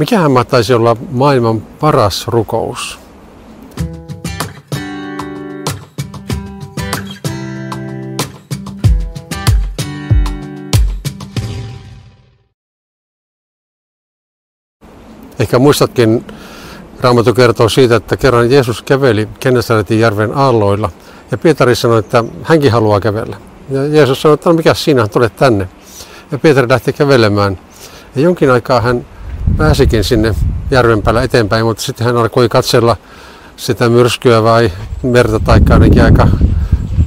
Mikähän mahtaisi olla maailman paras rukous? Ehkä muistatkin, Raamattu kertoo siitä, että kerran Jeesus käveli Kennesaretin järven aalloilla ja Pietari sanoi, että hänkin haluaa kävellä. Ja Jeesus sanoi, että no mikä sinä, tule tänne. Ja Pietari lähti kävelemään. Ja jonkin aikaa hän pääsikin sinne järven päällä eteenpäin, mutta sitten hän alkoi katsella sitä myrskyä vai merta tai ainakin aika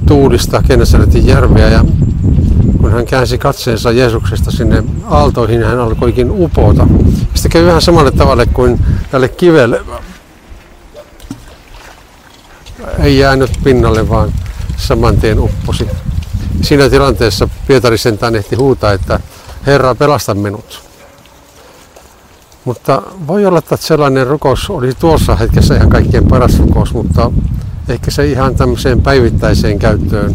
tuulista Kennesaretin järveä. Ja kun hän käänsi katseensa Jeesuksesta sinne aaltoihin, hän alkoikin upota. Sitten kävi vähän samalle tavalle kuin tälle kivelle. Ei jäänyt pinnalle, vaan saman tien upposi. Siinä tilanteessa Pietari sentään ehti huutaa, että Herra, pelasta minut. Mutta voi olla, että sellainen rukous olisi tuossa hetkessä ihan kaikkein paras rukous, mutta ehkä se ihan tämmöiseen päivittäiseen käyttöön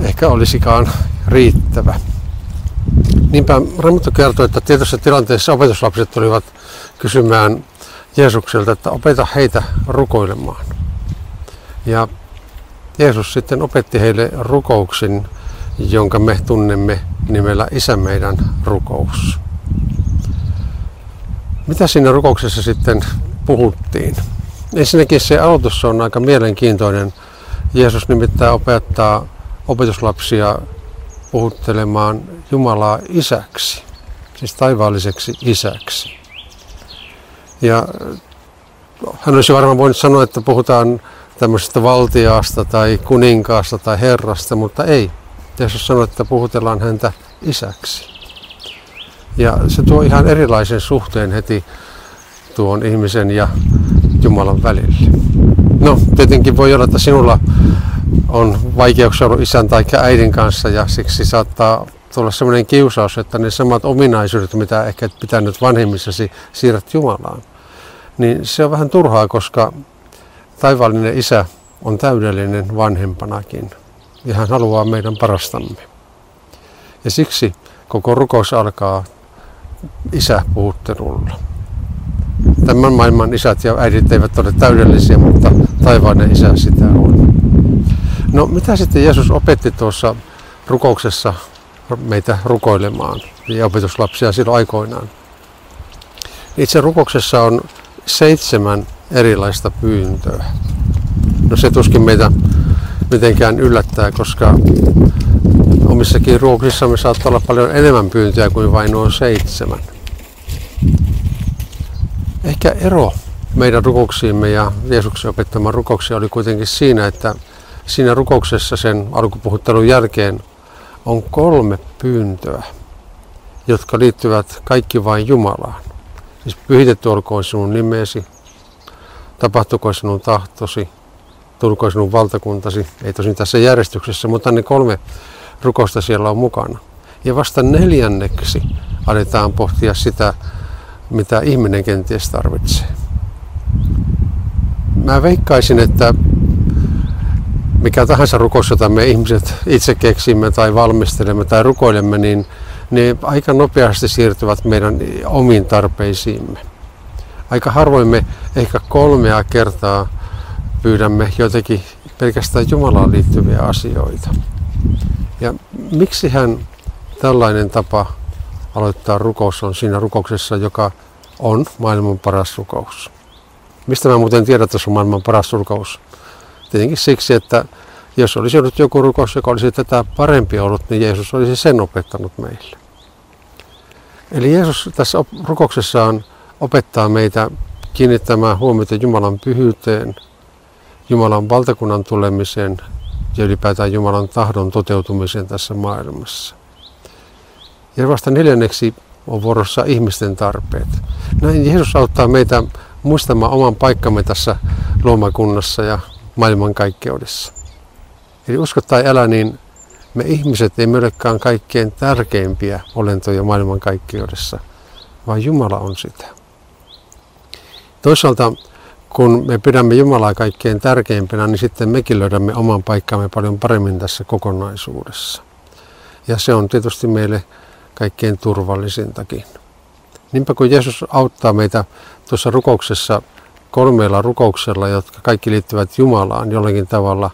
ehkä olisikaan riittävä. Niinpä Raamattu kertoo, että tietyssä tilanteessa opetuslapset tulivat kysymään Jeesukselta, että opeta heitä rukoilemaan. Ja Jeesus sitten opetti heille rukouksin, jonka me tunnemme nimellä Isä meidän rukous. Mitä siinä rukouksessa sitten puhuttiin? Ensinnäkin se aloitus on aika mielenkiintoinen. Jeesus nimittäin opettaa opetuslapsia puhuttelemaan Jumalaa isäksi, siis taivaalliseksi isäksi. Ja hän olisi varmaan voinut sanoa, että puhutaan tämmöisestä valtiaasta tai kuninkaasta tai herrasta, mutta ei. Jeesus sanoi, että puhutellaan häntä isäksi. Ja se tuo ihan erilaisen suhteen heti tuon ihmisen ja Jumalan välille. No, tietenkin voi olla, että sinulla on vaikeuksia ollut isän tai äidin kanssa ja siksi saattaa tulla sellainen kiusaus, että ne samat ominaisuudet, mitä ehkä et pitänyt vanhemmissasi, siirrät Jumalaan. Niin se on vähän turhaa, koska taivaallinen isä on täydellinen vanhempanakin ja hän haluaa meidän parastamme. Ja siksi koko rukous alkaa isäpuhuttelulla. Tämän maailman isät ja äidit eivät ole täydellisiä, mutta taivainen isä sitä on. No mitä sitten Jeesus opetti tuossa rukouksessa meitä rukoilemaan ja opetuslapsia silloin aikoinaan? Itse rukouksessa on seitsemän erilaista pyyntöä. No se tuskin meitä mitenkään yllättää, koska omissakin ruoksissamme saattaa olla paljon enemmän pyyntöjä kuin vain nuo seitsemän. Ehkä ero meidän rukouksiimme ja Jeesuksen opettaman rukouksia oli kuitenkin siinä, että siinä rukouksessa sen alkupuhuttelun jälkeen on kolme pyyntöä, jotka liittyvät kaikki vain Jumalaan. Siis pyhitetty olkoon sinun nimesi, tapahtuko sinun tahtosi, tulkoon sinun valtakuntasi, ei tosin tässä järjestyksessä, mutta ne kolme rukousta siellä on mukana. Ja vasta neljänneksi aletaan pohtia sitä, mitä ihminen kenties tarvitsee. Mä veikkaisin, että mikä tahansa rukous, jota me ihmiset itse keksimme tai valmistelemme tai rukoilemme, niin ne aika nopeasti siirtyvät meidän omiin tarpeisiimme. Aika harvoin me ehkä kolmea kertaa pyydämme jotenkin pelkästään Jumalaan liittyviä asioita. Ja miksi hän tällainen tapa aloittaa rukous on siinä rukouksessa, joka on maailman paras rukous? Mistä mä muuten tiedän, että se on maailman paras rukous? Tietenkin siksi, että jos olisi ollut joku rukous, joka olisi tätä parempi ollut, niin Jeesus olisi sen opettanut meille. Eli Jeesus tässä rukouksessaan opettaa meitä kiinnittämään huomiota Jumalan pyhyyteen, Jumalan valtakunnan tulemiseen ja ylipäätään Jumalan tahdon toteutumiseen tässä maailmassa. Ja vasta neljänneksi on vuorossa ihmisten tarpeet. Näin Jeesus auttaa meitä muistamaan oman paikkamme tässä luomakunnassa ja maailmankaikkeudessa. Eli usko tai älä, niin me ihmiset ei olekaan kaikkein tärkeimpiä olentoja maailmankaikkeudessa, vaan Jumala on sitä. Toisaalta kun me pidämme Jumalaa kaikkein tärkeimpänä, niin sitten mekin löydämme oman paikkamme paljon paremmin tässä kokonaisuudessa. Ja se on tietysti meille kaikkein turvallisintakin. Niinpä kun Jeesus auttaa meitä tuossa rukouksessa kolmeella rukouksella, jotka kaikki liittyvät Jumalaan jollakin tavalla,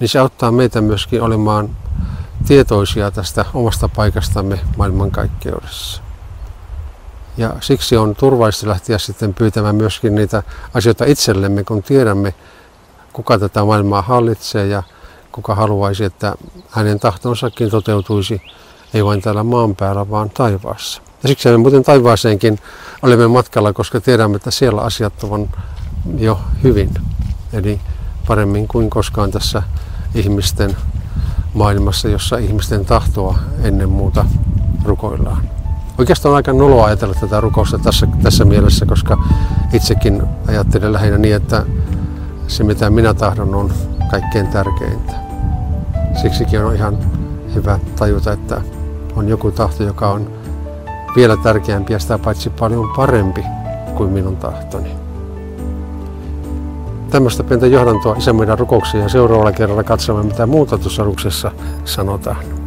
niin se auttaa meitä myöskin olemaan tietoisia tästä omasta paikastamme maailmankaikkeudessa. Ja siksi on turvallista lähteä sitten pyytämään myöskin niitä asioita itsellemme, kun tiedämme, kuka tätä maailmaa hallitsee ja kuka haluaisi, että hänen tahtonsakin toteutuisi, ei vain täällä maan päällä, vaan taivaassa. Ja siksi me muuten taivaaseenkin olemme matkalla, koska tiedämme, että siellä asiat ovat jo hyvin. Eli paremmin kuin koskaan tässä ihmisten maailmassa, jossa ihmisten tahtoa ennen muuta rukoillaan. Oikeastaan on aika noloa ajatella tätä rukousta tässä, tässä mielessä, koska itsekin ajattelen lähinnä niin, että se mitä minä tahdon on kaikkein tärkeintä. Siksikin on ihan hyvä tajuta, että on joku tahto, joka on vielä tärkeämpi ja sitä paitsi paljon parempi kuin minun tahtoni. Tämmöistä pientä johdantoa isä meidän rukouksiin ja seuraavalla kerralla katsomme mitä muuta tuossa ruksessa sanotaan.